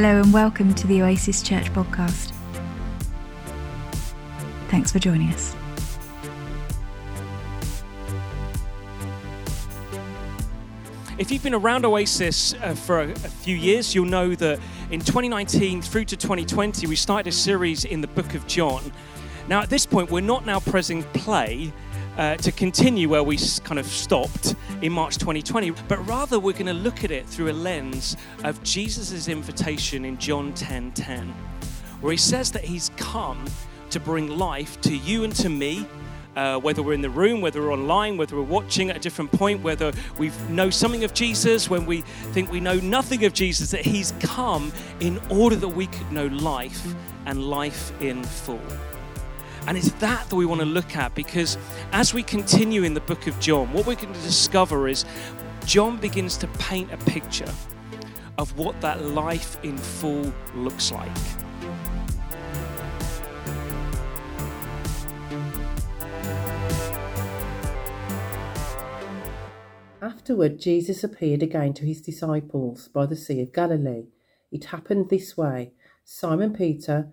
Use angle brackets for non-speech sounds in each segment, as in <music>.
Hello and welcome to the Oasis Church podcast. Thanks for joining us. If you've been around Oasis uh, for a, a, few years, you'll know that in 2019 through to 2020, we started a series in the book of John. Now, at this point, we're not now pressing play uh, to continue where we kind of stopped in March 2020, but rather we're going to look at it through a lens of Jesus' invitation in John 10 10, where he says that he's come to bring life to you and to me uh, whether we're in the room, whether we're online, whether we're watching at a different point, whether we know something of Jesus, when we think we know nothing of Jesus, that He's come in order that we could know life and life in full. And it's that that we want to look at because as we continue in the book of John, what we're going to discover is John begins to paint a picture of what that life in full looks like. Afterward, Jesus appeared again to his disciples by the Sea of Galilee. It happened this way Simon Peter,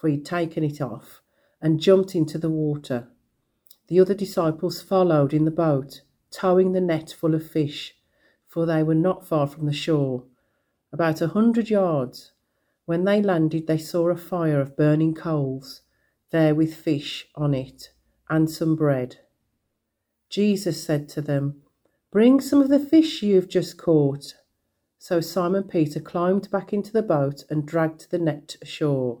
for he'd taken it off, and jumped into the water. The other disciples followed in the boat, towing the net full of fish, for they were not far from the shore, about a hundred yards. When they landed, they saw a fire of burning coals, there with fish on it, and some bread. Jesus said to them, Bring some of the fish you have just caught. So Simon Peter climbed back into the boat and dragged the net ashore.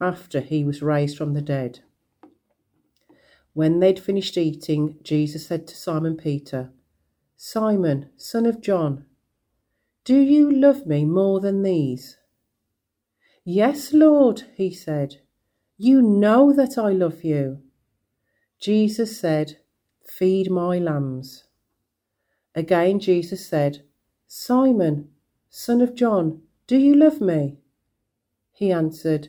after he was raised from the dead. When they'd finished eating, Jesus said to Simon Peter, Simon, son of John, do you love me more than these? Yes, Lord, he said. You know that I love you. Jesus said, Feed my lambs. Again Jesus said, Simon, son of John, do you love me? He answered,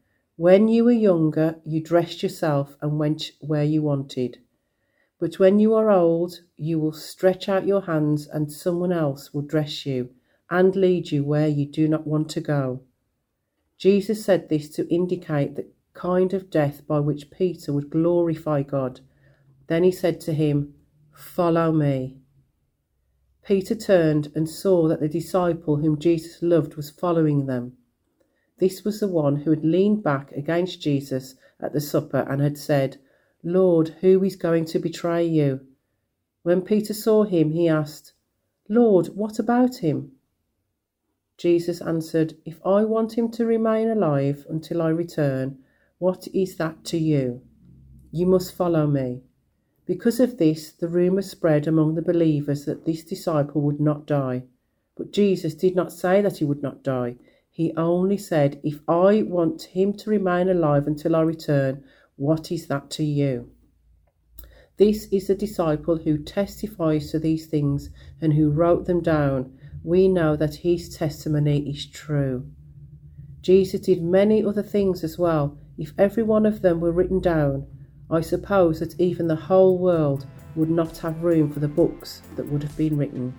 when you were younger, you dressed yourself and went where you wanted. But when you are old, you will stretch out your hands, and someone else will dress you and lead you where you do not want to go. Jesus said this to indicate the kind of death by which Peter would glorify God. Then he said to him, Follow me. Peter turned and saw that the disciple whom Jesus loved was following them. This was the one who had leaned back against Jesus at the supper and had said, Lord, who is going to betray you? When Peter saw him, he asked, Lord, what about him? Jesus answered, If I want him to remain alive until I return, what is that to you? You must follow me. Because of this, the rumour spread among the believers that this disciple would not die. But Jesus did not say that he would not die. He only said, If I want him to remain alive until I return, what is that to you? This is the disciple who testifies to these things and who wrote them down. We know that his testimony is true. Jesus did many other things as well. If every one of them were written down, I suppose that even the whole world would not have room for the books that would have been written.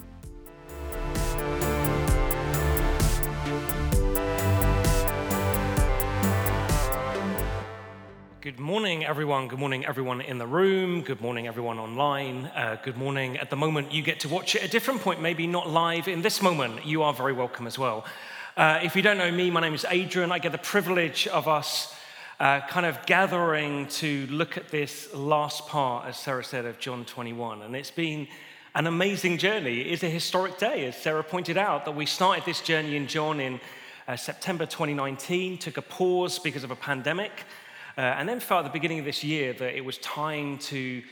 Morning, everyone. Good morning, everyone in the room. Good morning, everyone online. Uh, good morning. At the moment, you get to watch it at a different point, maybe not live in this moment. You are very welcome as well. Uh, if you don't know me, my name is Adrian. I get the privilege of us uh, kind of gathering to look at this last part, as Sarah said, of John 21. And it's been an amazing journey. It is a historic day, as Sarah pointed out, that we started this journey in John in uh, September 2019, took a pause because of a pandemic. Uh, and then felt at the beginning of this year that it was time to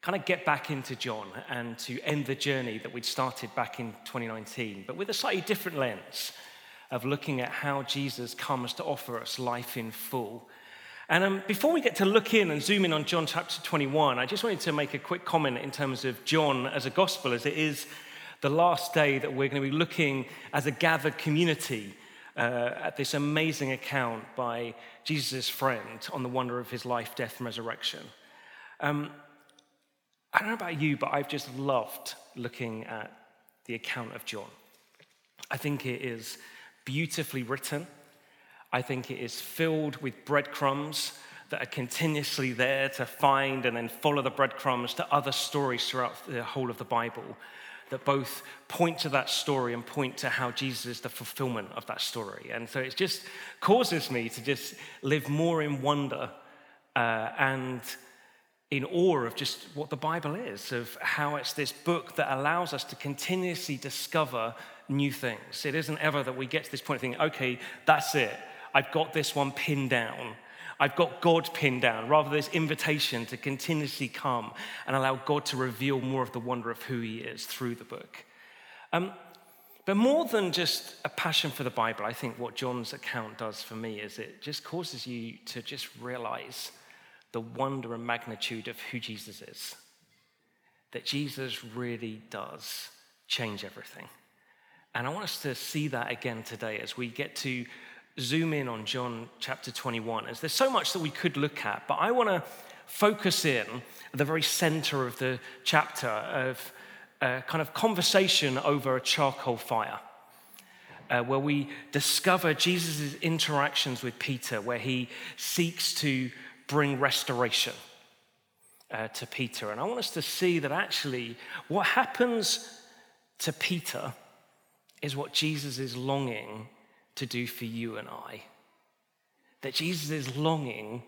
kind of get back into John and to end the journey that we'd started back in 2019, but with a slightly different lens of looking at how Jesus comes to offer us life in full. And um, before we get to look in and zoom in on John chapter 21, I just wanted to make a quick comment in terms of John as a gospel, as it is the last day that we're going to be looking as a gathered community uh, at this amazing account by Jesus' friend on the wonder of his life, death, and resurrection. Um, I don't know about you, but I've just loved looking at the account of John. I think it is beautifully written. I think it is filled with breadcrumbs that are continuously there to find and then follow the breadcrumbs to other stories throughout the whole of the Bible that both point to that story and point to how Jesus is the fulfillment of that story. And so it just causes me to just live more in wonder uh, and in awe of just what the Bible is, of how it's this book that allows us to continuously discover new things. It isn't ever that we get to this point of thinking, okay, that's it. I've got this one pinned down. I've got God pinned down, rather this invitation to continuously come and allow God to reveal more of the wonder of who He is through the book. Um, but more than just a passion for the Bible, I think what John's account does for me is it just causes you to just realize the wonder and magnitude of who Jesus is. That Jesus really does change everything. And I want us to see that again today as we get to zoom in on John chapter 21, as there's so much that we could look at, but I want to focus in at the very center of the chapter of a kind of conversation over a charcoal fire. Uh, where we discover Jesus' interactions with Peter, where he seeks to bring restoration uh, to Peter. And I want us to see that actually what happens to Peter is what Jesus is longing to do for you and I. That Jesus is longing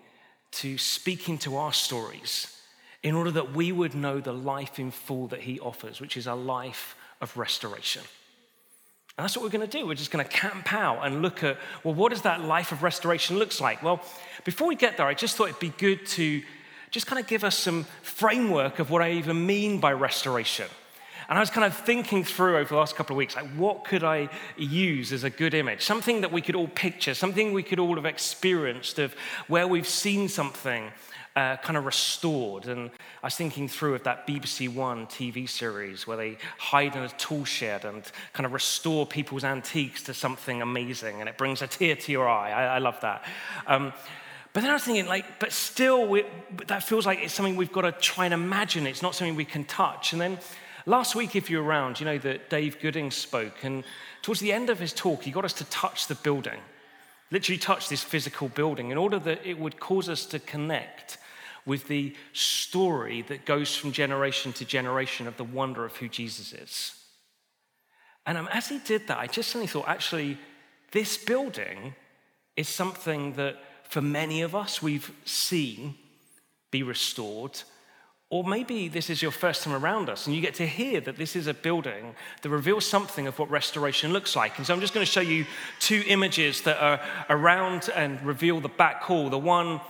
to speak into our stories in order that we would know the life in full that he offers, which is a life of restoration. And that's what we're going to do. We're just going to camp out and look at, well, what does that life of restoration looks like? Well, before we get there, I just thought it'd be good to just kind of give us some framework of what I even mean by restoration. And I was kind of thinking through over the last couple of weeks, like, what could I use as a good image? Something that we could all picture, something we could all have experienced of where we've seen something uh, kind of restored. And I was thinking through of that BBC One TV series where they hide in a tool shed and kind of restore people's antiques to something amazing, and it brings a tear to your eye. I, I love that. Um, but then I was thinking, like, but still, we, that feels like it's something we've got to try and imagine. It's not something we can touch. And then Last week, if you were around, you know that Dave Gooding spoke, and towards the end of his talk, he got us to touch the building, literally touch this physical building, in order that it would cause us to connect with the story that goes from generation to generation of the wonder of who Jesus is. And um, as he did that, I just suddenly thought, actually, this building is something that for many of us we've seen be restored Or maybe this is your first time around us and you get to hear that this is a building that reveals something of what restoration looks like. And so I'm just going to show you two images that are around and reveal the back hall. The one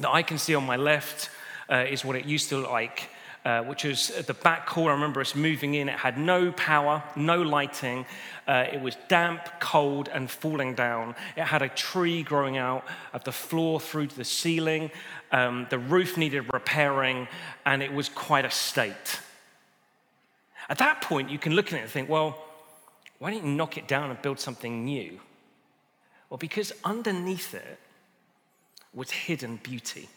that I can see on my left uh, is what it used to look like uh, which was the back hall. I remember us moving in. It had no power, no lighting. Uh, it was damp, cold, and falling down. It had a tree growing out of the floor through to the ceiling. Um, the roof needed repairing, and it was quite a state. At that point, you can look at it and think, well, why don't you knock it down and build something new? Well, because underneath it was hidden beauty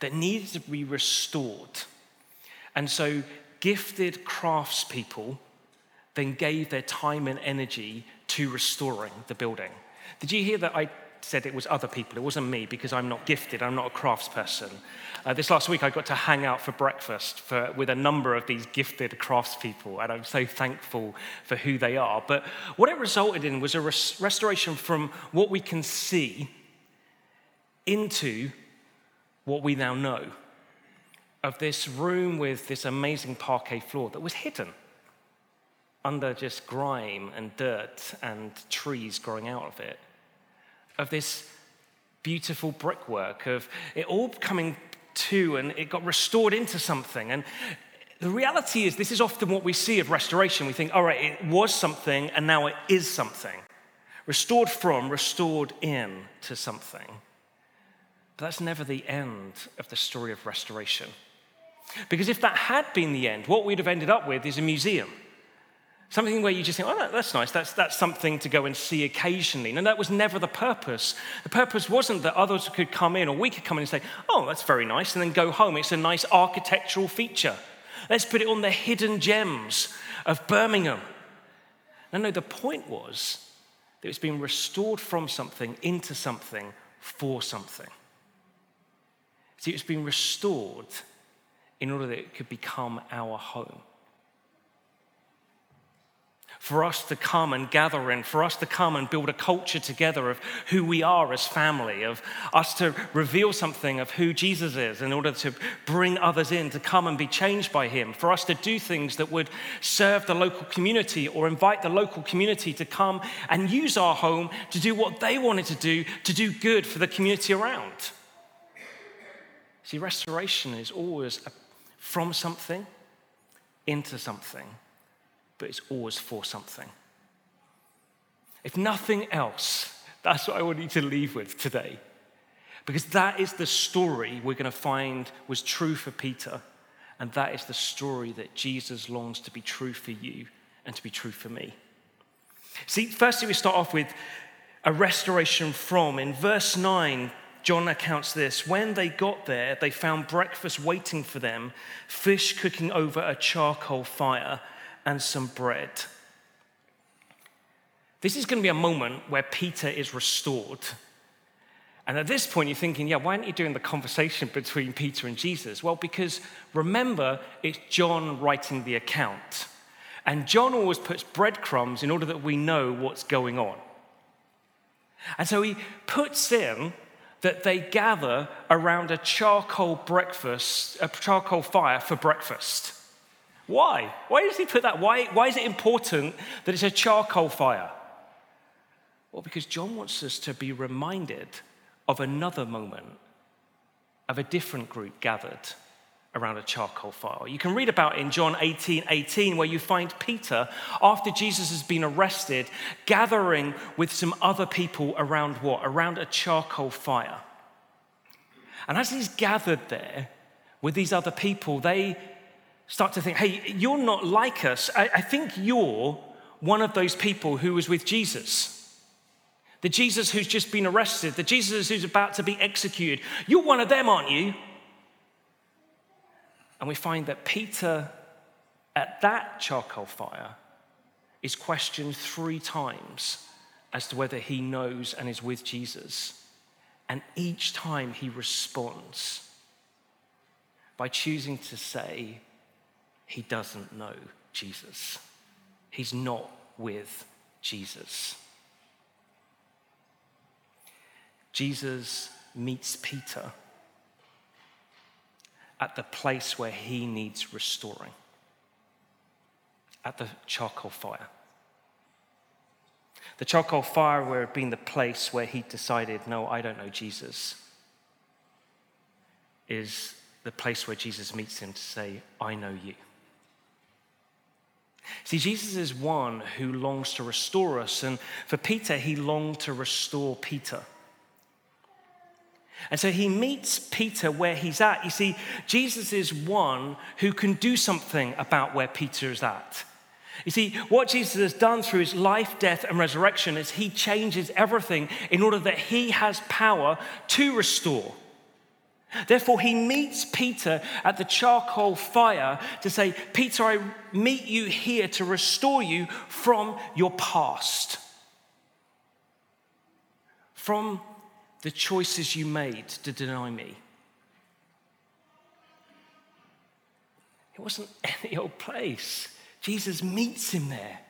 that needed to be restored. And so, gifted craftspeople then gave their time and energy to restoring the building. Did you hear that I said it was other people? It wasn't me because I'm not gifted, I'm not a craftsperson. Uh, this last week, I got to hang out for breakfast for, with a number of these gifted craftspeople, and I'm so thankful for who they are. But what it resulted in was a res- restoration from what we can see into what we now know of this room with this amazing parquet floor that was hidden under just grime and dirt and trees growing out of it, of this beautiful brickwork, of it all coming to and it got restored into something. And the reality is, this is often what we see of restoration. We think, all right, it was something and now it is something. Restored from, restored in to something. But that's never the end of the story of restoration. Because if that had been the end, what we'd have ended up with is a museum. Something where you just think, oh, that's nice, that's, that's something to go and see occasionally. And that was never the purpose. The purpose wasn't that others could come in or we could come in and say, oh, that's very nice, and then go home. It's a nice architectural feature. Let's put it on the hidden gems of Birmingham. No, no, the point was that it's been restored from something into something for something. See, it's been restored in order that it could become our home. For us to come and gather in, for us to come and build a culture together of who we are as family, of us to reveal something of who Jesus is in order to bring others in to come and be changed by him, for us to do things that would serve the local community or invite the local community to come and use our home to do what they wanted to do, to do good for the community around. See, restoration is always from something into something, but it's always for something. If nothing else, that's what I want you to leave with today. Because that is the story we're going to find was true for Peter. And that is the story that Jesus longs to be true for you and to be true for me. See, firstly, we start off with a restoration from. In verse 9, John accounts this when they got there, they found breakfast waiting for them, fish cooking over a charcoal fire, and some bread. This is going to be a moment where Peter is restored. And at this point, you're thinking, yeah, why aren't you doing the conversation between Peter and Jesus? Well, because remember, it's John writing the account. And John always puts breadcrumbs in order that we know what's going on. And so he puts in that they gather around a charcoal breakfast, a charcoal fire for breakfast. Why? Why does he put that? Why, why is it important that it's a charcoal fire? Well, because John wants us to be reminded of another moment of a different group gathered around a charcoal fire. You can read about in John 18 18, where you find Peter, after Jesus has been arrested, gathering with some other people around what? Around a charcoal fire. And as he's gathered there with these other people, they start to think, hey, you're not like us. I, I think you're one of those people who was with Jesus. The Jesus who's just been arrested, the Jesus who's about to be executed. You're one of them, aren't you? And we find that Peter, at that charcoal fire, is questioned three times as to whether he knows and is with Jesus. And each time he responds by choosing to say he doesn't know Jesus. He's not with Jesus. Jesus meets Peter at the place where he needs restoring at the charcoal fire. The charcoal fire would have been the place where he decided, no, I don't know Jesus, is the place where Jesus meets him to say, I know you. See, Jesus is one who longs to restore us, and for Peter, he longed to restore Peter. And so he meets Peter where he's at. You see, Jesus is one who can do something about where Peter is at. You see, what Jesus has done through his life, death, and resurrection is he changes everything in order that he has power to restore. Therefore, he meets Peter at the charcoal fire to say, Peter, I meet you here to restore you from your past, from the choices you made to deny me. It wasn't <laughs> any old place. Jesus meets him there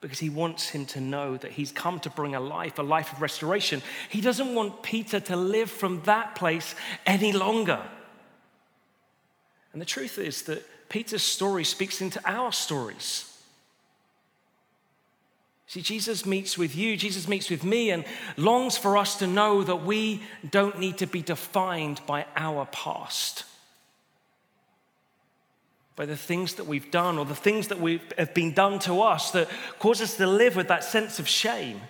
because he wants him to know that he's come to bring a life, a life of restoration. He doesn't want Peter to live from that place any longer. And the truth is that Peter's story speaks into our stories. See, Jesus meets with you, Jesus meets with me, and longs for us to know that we don't need to be defined by our past by the things that we've done or the things that we've, have been done to us that cause us to live with that sense of shame.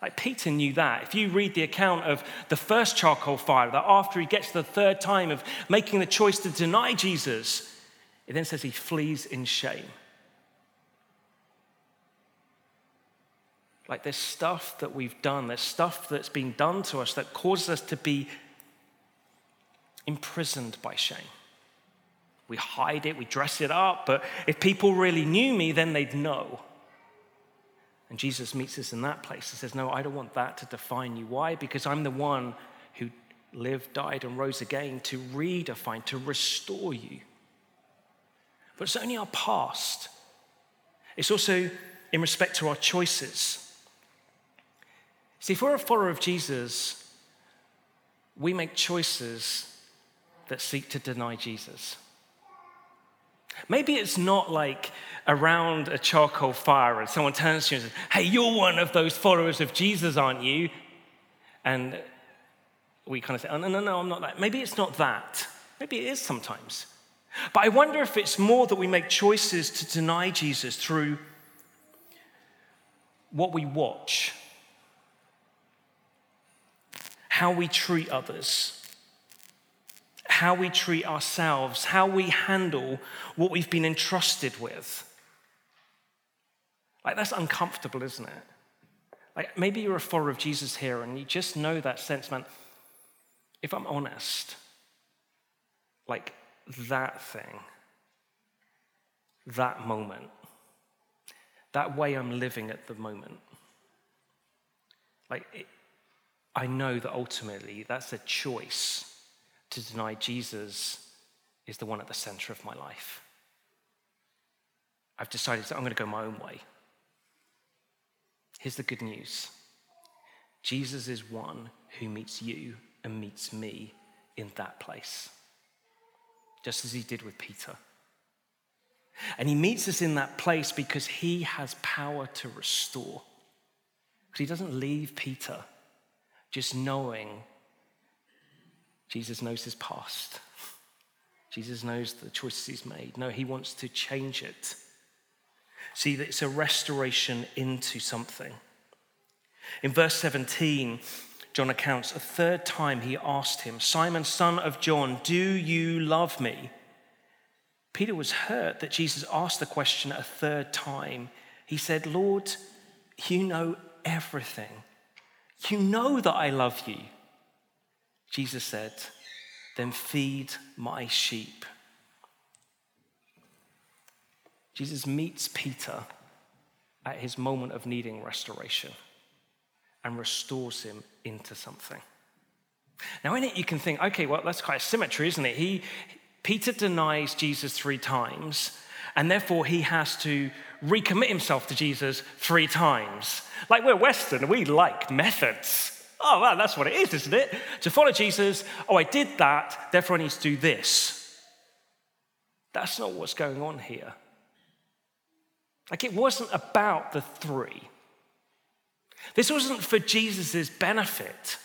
Like Peter knew that. If you read the account of the first charcoal fire, that after he gets the third time of making the choice to deny Jesus, it then says he flees in shame. Like there's stuff that we've done, there's stuff that's been done to us that causes us to be imprisoned by shame. We hide it, we dress it up, but if people really knew me, then they'd know. And Jesus meets us in that place and says, No, I don't want that to define you. Why? Because I'm the one who lived, died, and rose again to redefine, to restore you. But it's only our past, it's also in respect to our choices. See, if we're a follower of Jesus, we make choices that seek to deny Jesus. Maybe it's not like around a charcoal fire and someone turns to you and says, Hey, you're one of those followers of Jesus, aren't you? And we kind of say, Oh, no, no, no, I'm not that. Maybe it's not that. Maybe it is sometimes. But I wonder if it's more that we make choices to deny Jesus through what we watch, how we treat others how we treat ourselves, how we handle what we've been entrusted with. Like, that's uncomfortable, isn't it? Like, maybe you're a follower of Jesus here and you just know that sense, man. If I'm honest, like that thing, that moment, that way I'm living at the moment, like, it, I know that ultimately that's a choice to deny Jesus is the one at the center of my life. I've decided that I'm going to go my own way. Here's the good news Jesus is one who meets you and meets me in that place, just as he did with Peter. And he meets us in that place because he has power to restore. Because he doesn't leave Peter just knowing Jesus knows his past. Jesus knows the choices he's made. No, he wants to change it. See, that it's a restoration into something. In verse 17, John accounts a third time he asked him, Simon, son of John, do you love me? Peter was hurt that Jesus asked the question a third time. He said, Lord, you know everything. You know that I love you. Jesus said, Then feed my sheep. Jesus meets Peter at his moment of needing restoration and restores him into something. Now, in it, you can think, okay, well, that's quite a symmetry, isn't it? He, Peter denies Jesus three times, and therefore he has to recommit himself to Jesus three times. Like we're Western, we like methods. Oh, well, that's what it is, isn't it? To follow Jesus, oh, I did that, therefore I need to do this. That's not what's going on here. Like, it wasn't about the three. This wasn't for Jesus' benefit.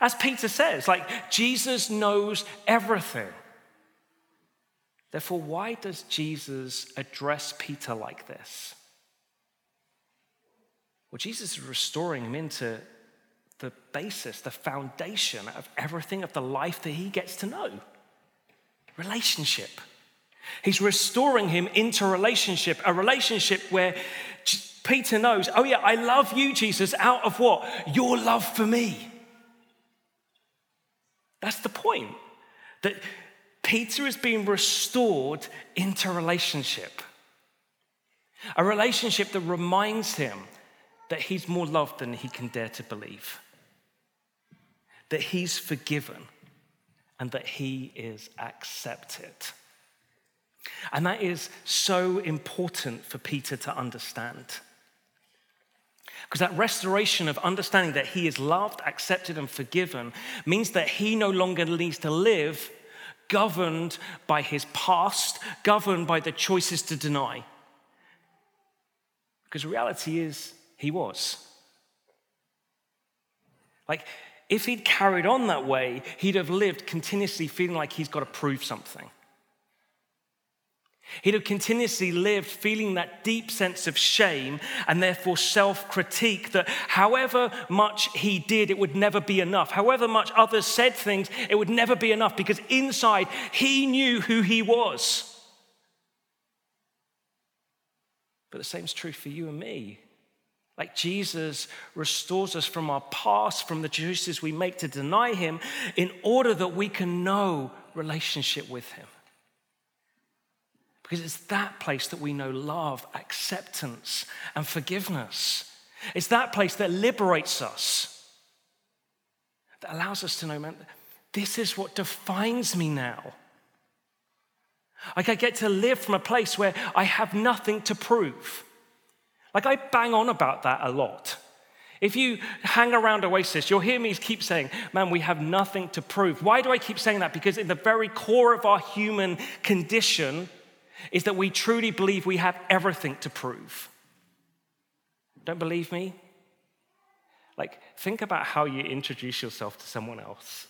As Peter says, like, Jesus knows everything. Therefore, why does Jesus address Peter like this? Well, Jesus is restoring him into the basis, the foundation of everything of the life that he gets to know relationship. He's restoring him into relationship, a relationship where Peter knows, oh, yeah, I love you, Jesus, out of what? Your love for me. That's the point. That Peter is being restored into relationship. A relationship that reminds him that he's more loved than he can dare to believe, that he's forgiven, and that he is accepted. And that is so important for Peter to understand. Because that restoration of understanding that he is loved, accepted, and forgiven means that he no longer needs to live governed by his past, governed by the choices to deny. Because reality is, he was. Like, if he'd carried on that way, he'd have lived continuously feeling like he's got to prove something. He'd have continuously lived feeling that deep sense of shame and therefore self critique that however much he did, it would never be enough. However much others said things, it would never be enough because inside he knew who he was. But the same is true for you and me. Like Jesus restores us from our past, from the choices we make to deny him, in order that we can know relationship with him. Because it's that place that we know love, acceptance, and forgiveness. It's that place that liberates us, that allows us to know, man, this is what defines me now. Like I get to live from a place where I have nothing to prove. Like I bang on about that a lot. If you hang around Oasis, you'll hear me keep saying, Man, we have nothing to prove. Why do I keep saying that? Because in the very core of our human condition, is that we truly believe we have everything to prove. Don't believe me? Like, think about how you introduce yourself to someone else.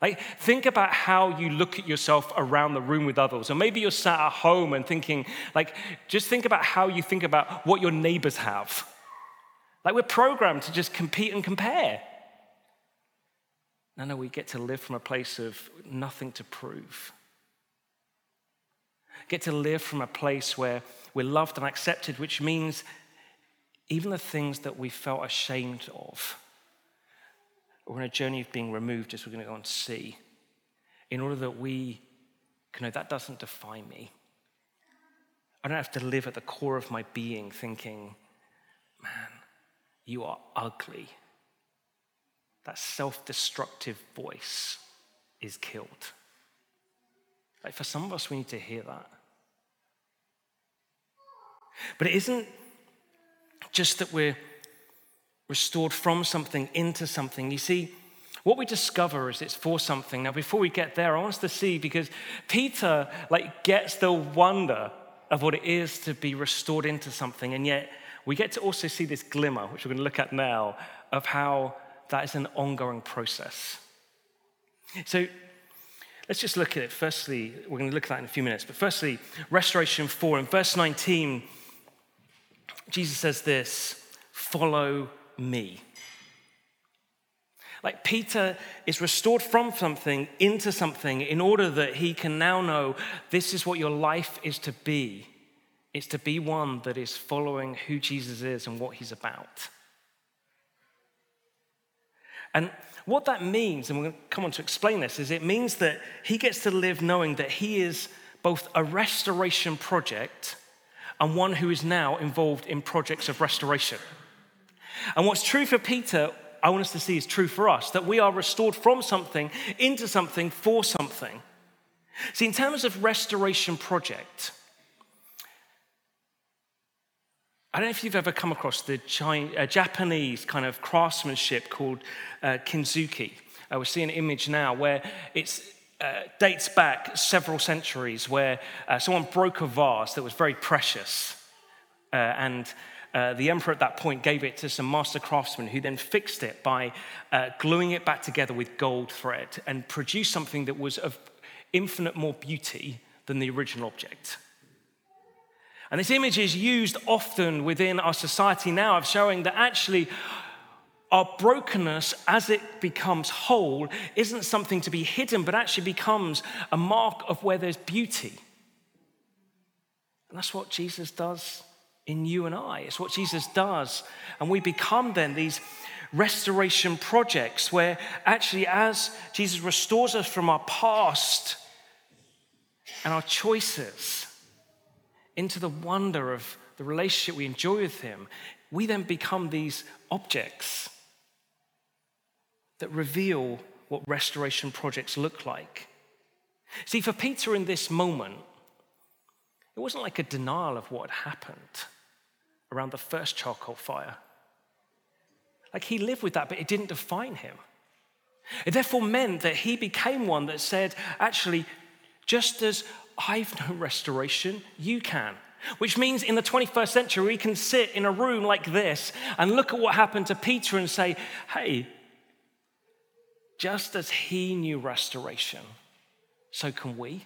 Like, think about how you look at yourself around the room with others. Or maybe you're sat at home and thinking, like, just think about how you think about what your neighbors have. Like, we're programmed to just compete and compare. No, no, we get to live from a place of nothing to prove get to live from a place where we're loved and accepted, which means even the things that we felt ashamed of, we're on a journey of being removed, as we're going to go and see, in order that we can know that doesn't define me. I don't have to live at the core of my being thinking, man, you are ugly. That self destructive voice is killed. Like for some of us, we need to hear that. But it isn't just that we're restored from something into something. You see, what we discover is it's for something. Now, before we get there, I want us to see because Peter like gets the wonder of what it is to be restored into something, and yet we get to also see this glimmer, which we're going to look at now, of how that is an ongoing process. So let's just look at it. Firstly, we're going to look at that in a few minutes, but firstly, restoration for in verse 19 Jesus says this follow me. Like Peter is restored from something into something in order that he can now know this is what your life is to be. It's to be one that is following who Jesus is and what he's about. And what that means, and we're going to come on to explain this, is it means that he gets to live knowing that he is both a restoration project and one who is now involved in projects of restoration. And what's true for Peter, I want us to see is true for us that we are restored from something into something for something. See, in terms of restoration project, I don't know if you've ever come across the uh, Japanese kind of craftsmanship called uh, kintsugi. Uh, we see an image now where it uh, dates back several centuries where uh, someone broke a vase that was very precious. Uh, and the emperor at that point gave it to some master craftsmen who then fixed it by gluing it back together with gold thread and produced something that was of infinite more beauty than the original object. And this image is used often within our society now of showing that actually our brokenness as it becomes whole isn't something to be hidden, but actually becomes a mark of where there's beauty. And that's what Jesus does in you and I. It's what Jesus does. And we become then these restoration projects where actually, as Jesus restores us from our past and our choices into the wonder of the relationship we enjoy with Him, we then become these objects that reveal what restoration projects look like. See, for Peter in this moment, it wasn't like a denial of what had happened around the first charcoal fire. Like he lived with that, but it didn't define him. It therefore meant that he became one that said, actually, just as I've no restoration, you can. Which means in the 21st century, we can sit in a room like this and look at what happened to Peter and say, hey, just as he knew restoration, so can we.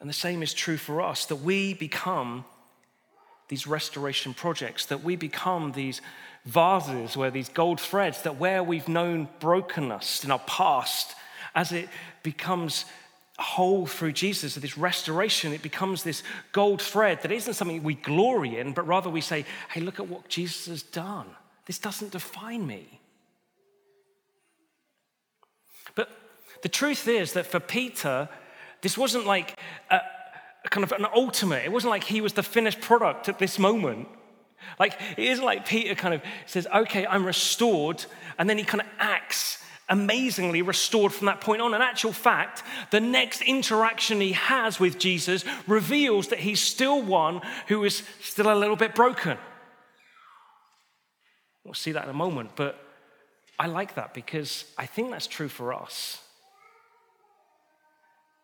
And the same is true for us that we become these restoration projects, that we become these vases where these gold threads, that where we've known brokenness in our past, as it becomes whole through Jesus, this restoration, it becomes this gold thread that isn't something we glory in, but rather we say, hey, look at what Jesus has done. This doesn't define me. But the truth is that for Peter, this wasn't like a, a kind of an ultimate. It wasn't like he was the finished product at this moment. Like, it isn't like Peter kind of says, okay, I'm restored, and then he kind of acts amazingly restored from that point on. In actual fact, the next interaction he has with Jesus reveals that he's still one who is still a little bit broken. We'll see that in a moment, but I like that because I think that's true for us.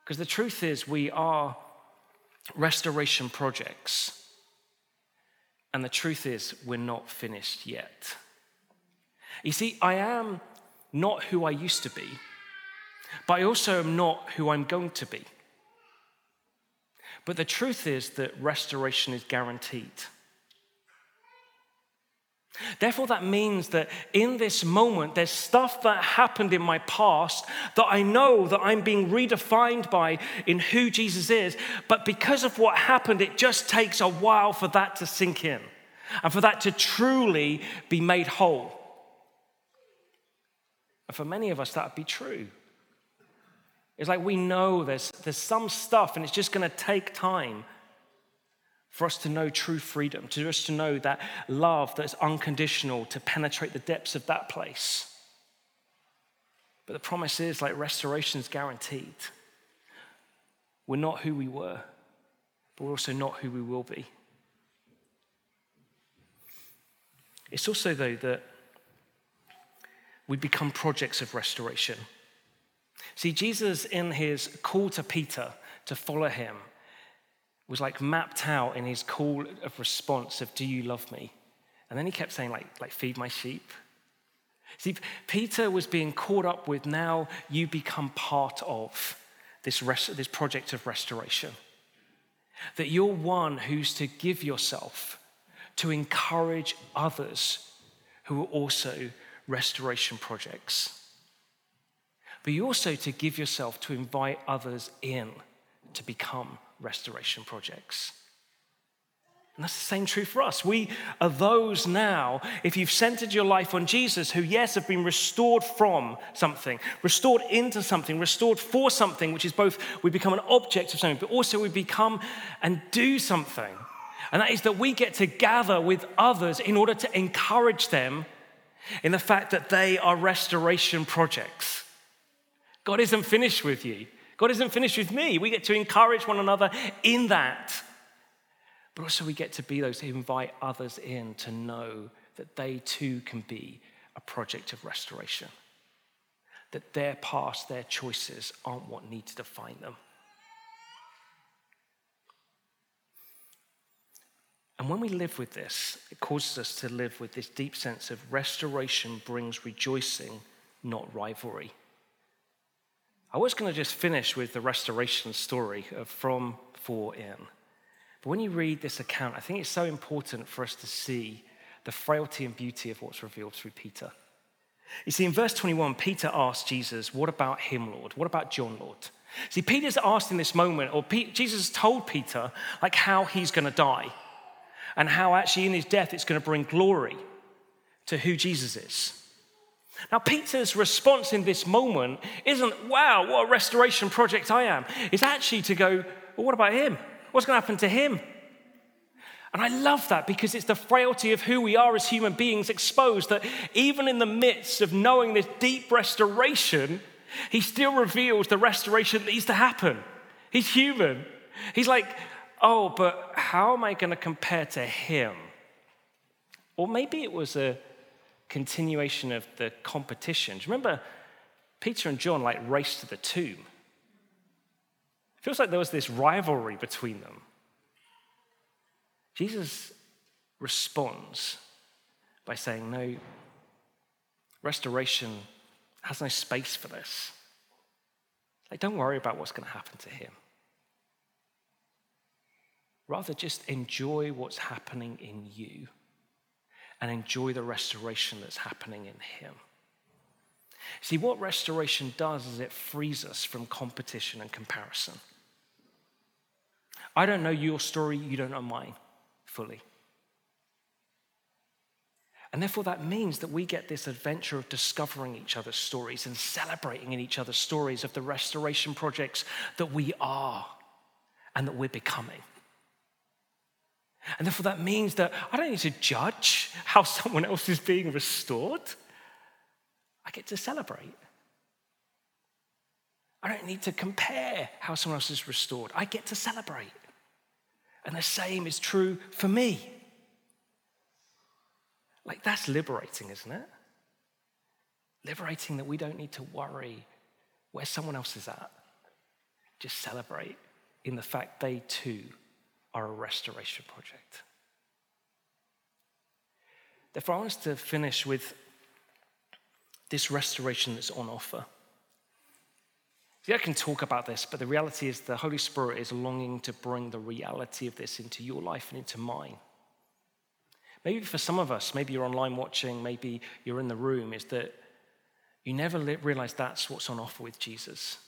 Because the truth is, we are restoration projects. And the truth is, we're not finished yet. You see, I am not who I used to be, but I also am not who I'm going to be. But the truth is that restoration is guaranteed. Therefore, that means that in this moment, there's stuff that happened in my past that I know that I'm being redefined by in who Jesus is. But because of what happened, it just takes a while for that to sink in and for that to truly be made whole. And for many of us, that would be true. It's like we know there's, there's some stuff and it's just going to take time for us to know true freedom, to us to know that love that is unconditional, to penetrate the depths of that place. But the promise is like restoration is guaranteed. We're not who we were, but we're also not who we will be. It's also, though, that we become projects of restoration. See, Jesus, in his call to Peter to follow him, was like mapped out in his call of response of, Do you love me? And then he kept saying, like, like feed my sheep. See, Peter was being caught up with now you become part of this, rest, this project of restoration. That you're one who's to give yourself to encourage others who are also restoration projects. But you also to give yourself to invite others in to become restoration projects. And that's the same true for us. We are those now, if you've centered your life on Jesus, who, yes, have been restored from something, restored into something, restored for something, which is both we become an object of something, but also we become and do something. And that is that we get to gather with others in order to encourage them in the fact that they are restoration projects. God isn't finished with you. God isn't finished with me. We get to encourage one another in that. But also, we get to be those who invite others in to know that they too can be a project of restoration. that their past, their choices aren't what need to define them. And when we live with this, it causes us to live with this deep sense of restoration brings rejoicing, not rivalry. I was going to just finish with the restoration story of from 4 in. But when you read this account, I think it's so important for us to see the frailty and beauty of what's revealed through Peter. You see, in verse 21, Peter asks Jesus, What about him, Lord? What about John, Lord? See, Peter's asked in this moment, or Jesus told Peter, like, how he's going to die, and how actually in his death it's going to bring glory to who Jesus is. Now, Peter's response in this moment isn't, wow, what a restoration project I am. It's actually to go, well, what about him? What's going to happen to him? And I love that because it's the frailty of who we are as human beings exposed that even in the midst of knowing this deep restoration, he still reveals the restoration that needs to happen. He's human. He's like, oh, but how am I going to compare to him? Or maybe it was a continuation of the competition. Do you remember Peter and John like raced to the tomb? It feels like there was this rivalry between them. Jesus responds by saying, No, restoration has no space for this. Like, don't worry about what's going to happen to him. Rather, just enjoy what's happening in you and enjoy the restoration that's happening in Him. See, what restoration does is it frees us from competition and comparison. I don't know your story, you don't know mine fully. And therefore, that means that we get this adventure of discovering each other's stories and celebrating in each other's stories of the restoration projects that we are and that we're becoming. And therefore, that means that I don't need to judge how <laughs> someone else is being restored. I get to celebrate. I don't need to compare how someone else is restored. I get to celebrate. And the same is true for me. Like, that's liberating, isn't it? Liberating that we don't need to worry where someone else is at. Just celebrate in the fact they too a restoration project. Therefore, I want us to finish with this restoration that's on offer. See, I can talk about this, but the reality is the Holy Spirit is longing to bring the reality of this into your life and into mine. Maybe for some of us, maybe you're online watching, maybe you're in the room, is that you never realize that's what's on offer with Jesus.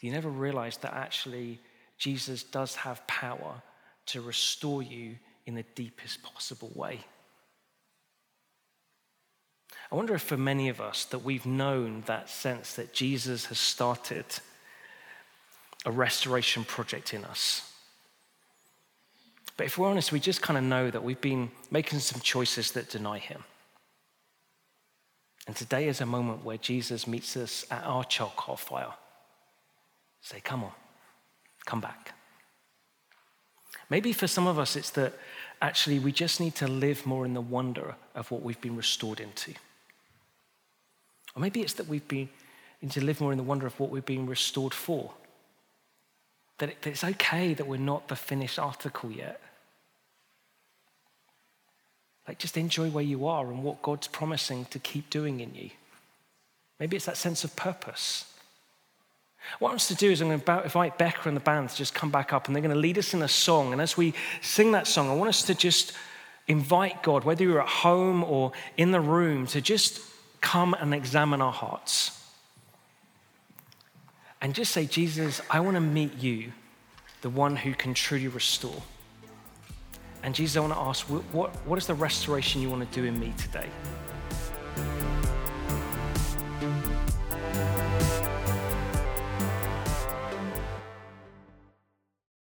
You never realize that actually Jesus does have power to restore you in the deepest possible way. I wonder if for many of us that we've known that sense that Jesus has started a restoration project in us. But if we're honest, we just kind of know that we've been making some choices that deny him. And today is a moment where Jesus meets us at our charcoal fire. Say, come on. Come back. Maybe for some of us, it's that actually we just need to live more in the wonder of what we've been restored into. Or maybe it's that we've been need to live more in the wonder of what we're being restored for. That it's okay that we're not the finished article yet. Like, just enjoy where you are and what God's promising to keep doing in you. Maybe it's that sense of purpose. What I want us to do is I'm going to invite Becca and the band to just come back up and they're going to lead us in a song. And as we sing that song, I want us to just invite God, whether you're at home or in the room, to just come and examine our hearts. And just say, Jesus, I want to meet you, the one who can truly restore. And Jesus, I want to ask, what, what is the restoration you want to do in me today?